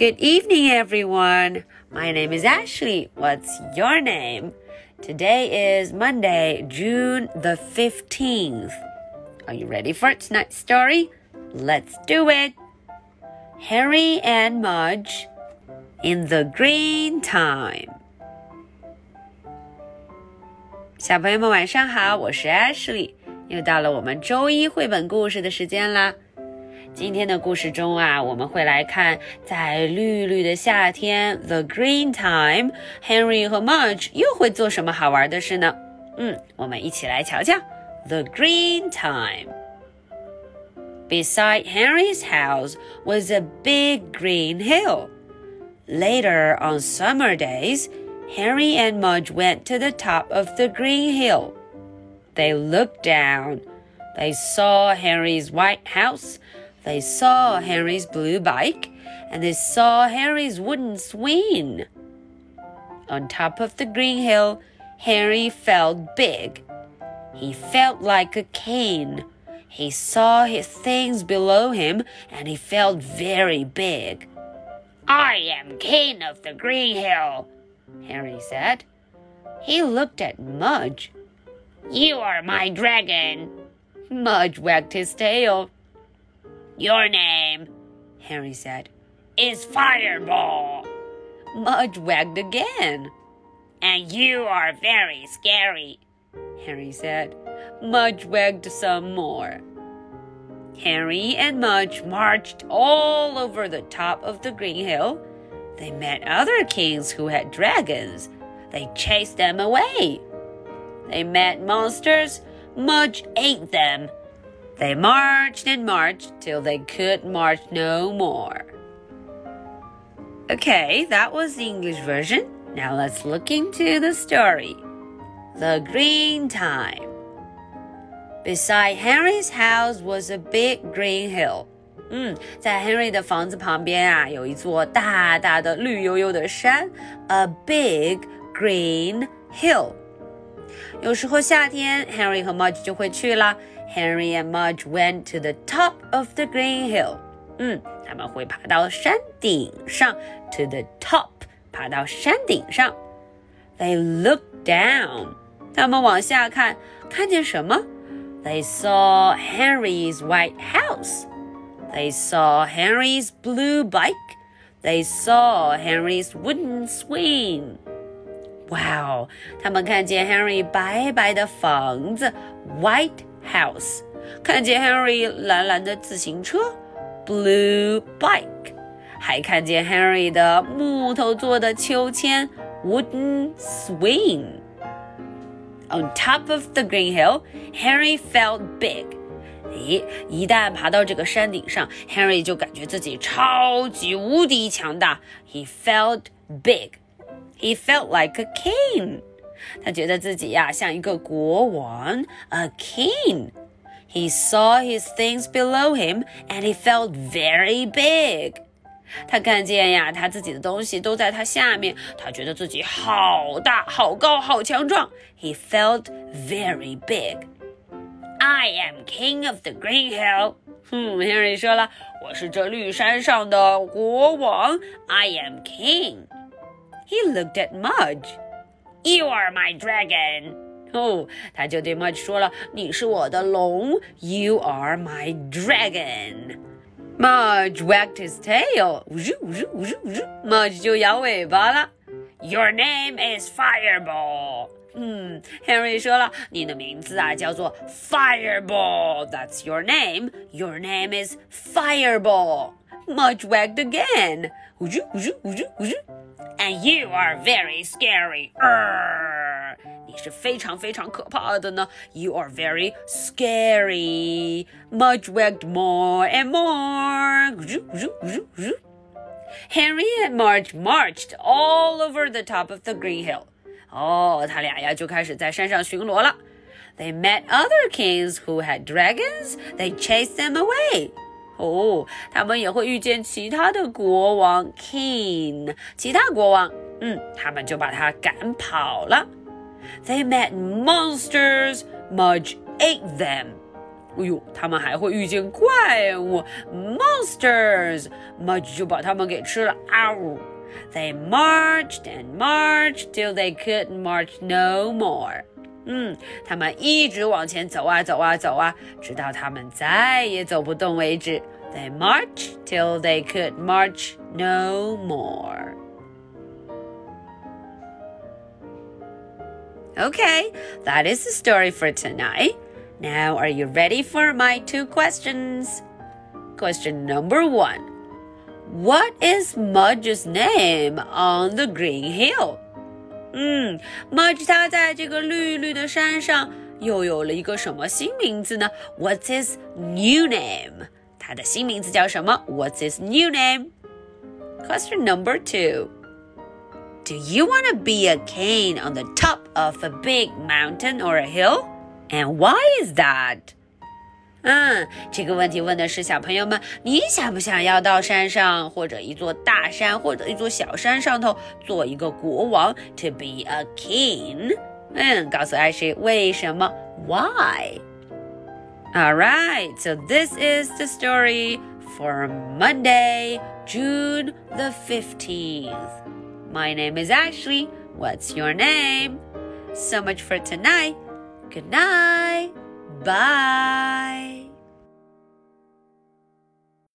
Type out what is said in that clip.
Good evening, everyone. My name is Ashley. What's your name? Today is Monday, June the 15th. Are you ready for tonight's story? Let's do it. Henry and Mudge in the Green Time. 小朋友们晚上好，我是今天的故事中啊，我们会来看在绿绿的夏天 （The Green Time），Henry 和 Mudge 又会做什么好玩的事呢？嗯，我们一起来瞧瞧 The Green Time。Beside Henry's house was a big green hill. Later on summer days, Henry and Mudge went to the top of the green hill. They looked down. They saw Henry's white house they saw Henry's blue bike and they saw Henry's wooden swing. On top of the green hill, Henry felt big. He felt like a king. He saw his things below him and he felt very big. I am king of the green hill, Henry said. He looked at Mudge. You are my dragon. Mudge wagged his tail. Your name, Henry said, is Fireball. Mudge wagged again. And you are very scary, Henry said. Mudge wagged some more. Henry and Mudge marched all over the top of the green hill. They met other kings who had dragons. They chased them away. They met monsters. Mudge ate them they marched and marched till they could march no more. Okay, that was the English version. Now let's look into the story. The Green Time. Beside Henry's house was a big green hill. 嗯，在 Henry 的房子旁边啊，有一座大大的绿油油的山，a big green hill。 有时候夏天，Henry 和 Mudge 就会去啦。Henry and Mudge went to the top of the green hill. 嗯，他们会爬到山顶上，to the top，爬到山顶上。They looked down. 他们往下看，看见什么？They saw Henry's white house. They saw Henry's blue bike. They saw Henry's wooden swing. Wow！他们看见 Henry 白白的房子，white house，看见 Henry 蓝蓝的自行车，blue bike，还看见 Henry 的木头做的秋千，wooden swing。On top of the green hill, Henry felt big. 咦，一旦爬到这个山顶上，Henry 就感觉自己超级无敌强大。He felt big. He felt like a king. 他觉得自己呀像一个国王，a king。He saw his things below him and he felt very big. 他看见呀，他自己的东西都在他下面，他觉得自己好大、好高、好强壮。He felt very big. I am king of the green hill. 嗯，Henry 说了，我是这绿山上的国王。I am king. He looked at Mudge. You are my dragon. 哦，他就对 Mudge 说了：“你是我的龙。You are my dragon.” Mudge wagged his tail. 呜呜呜呜呜，Mudge 就摇尾巴了。Your name is Fireball. 嗯，Henry 说了，你的名字啊叫做 Fireball. That's your name. Your name is Fireball. Mudge wagged again. 呜呜呜呜呜呜。 You are very scary. You are very scary. Mudge wagged more and more. Henry and Mudge marched all over the top of the green hill. 哦，他俩呀就开始在山上巡逻了。They met other kings who had dragons. They chased them away. 哦，他们也会遇见其他的国王 king，其他国王，嗯，他们就把他赶跑了。They met monsters. Mudge ate them. 哎呦，他们还会遇见怪物 monsters，Mudge 就把他们给吃了。啊呜！They marched and marched till they couldn't march no more。 嗯，他们一直往前走啊走啊走啊，直到他们再也走不动为止。They marched till they could march no more. Okay, that is the story for tonight. Now, are you ready for my two questions? Question number one What is Mudge's name on the green hill? 嗯，Mudge 他在这个绿绿的山上又有了一个什么新名字呢？What's his new name？他的新名字叫什么？What's his new name? Question number two. Do you want to be a cane on the top of a big mountain or a hill? And why is that? 嗯，这个问题问的是小朋友们，你想不想要到山上，或者一座大山，或者一座小山上头做一个国王？To be a king？嗯，告诉艾谁为什么？Why？All right, so this is the story for Monday, June the 15th. My name is Ashley. What's your name? So much for tonight. Good night. Bye.